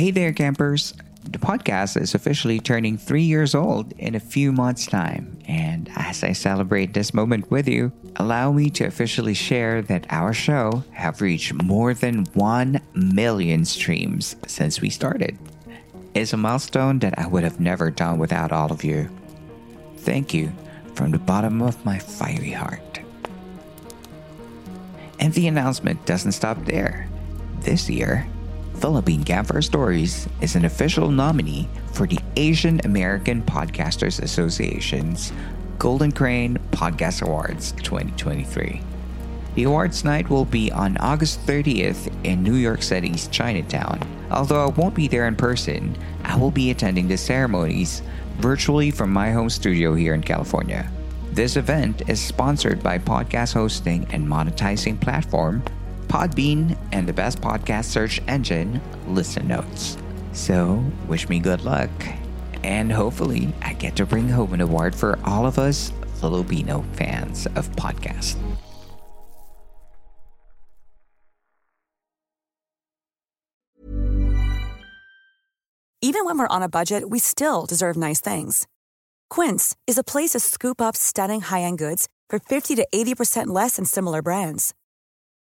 Hey there, campers. The podcast is officially turning three years old in a few months' time. And as I celebrate this moment with you, allow me to officially share that our show have reached more than 1 million streams since we started. It's a milestone that I would have never done without all of you. Thank you from the bottom of my fiery heart. And the announcement doesn't stop there. This year, Philippine Campfire Stories is an official nominee for the Asian American Podcasters Association's Golden Crane Podcast Awards 2023. The awards night will be on August 30th in New York City's Chinatown. Although I won't be there in person, I will be attending the ceremonies virtually from my home studio here in California. This event is sponsored by podcast hosting and monetizing platform Podbean, and the best podcast search engine, Listen Notes. So, wish me good luck, and hopefully, I get to bring home an award for all of us Filipino fans of podcasts. Even when we're on a budget, we still deserve nice things. Quince is a place to scoop up stunning high end goods for 50 to 80% less than similar brands.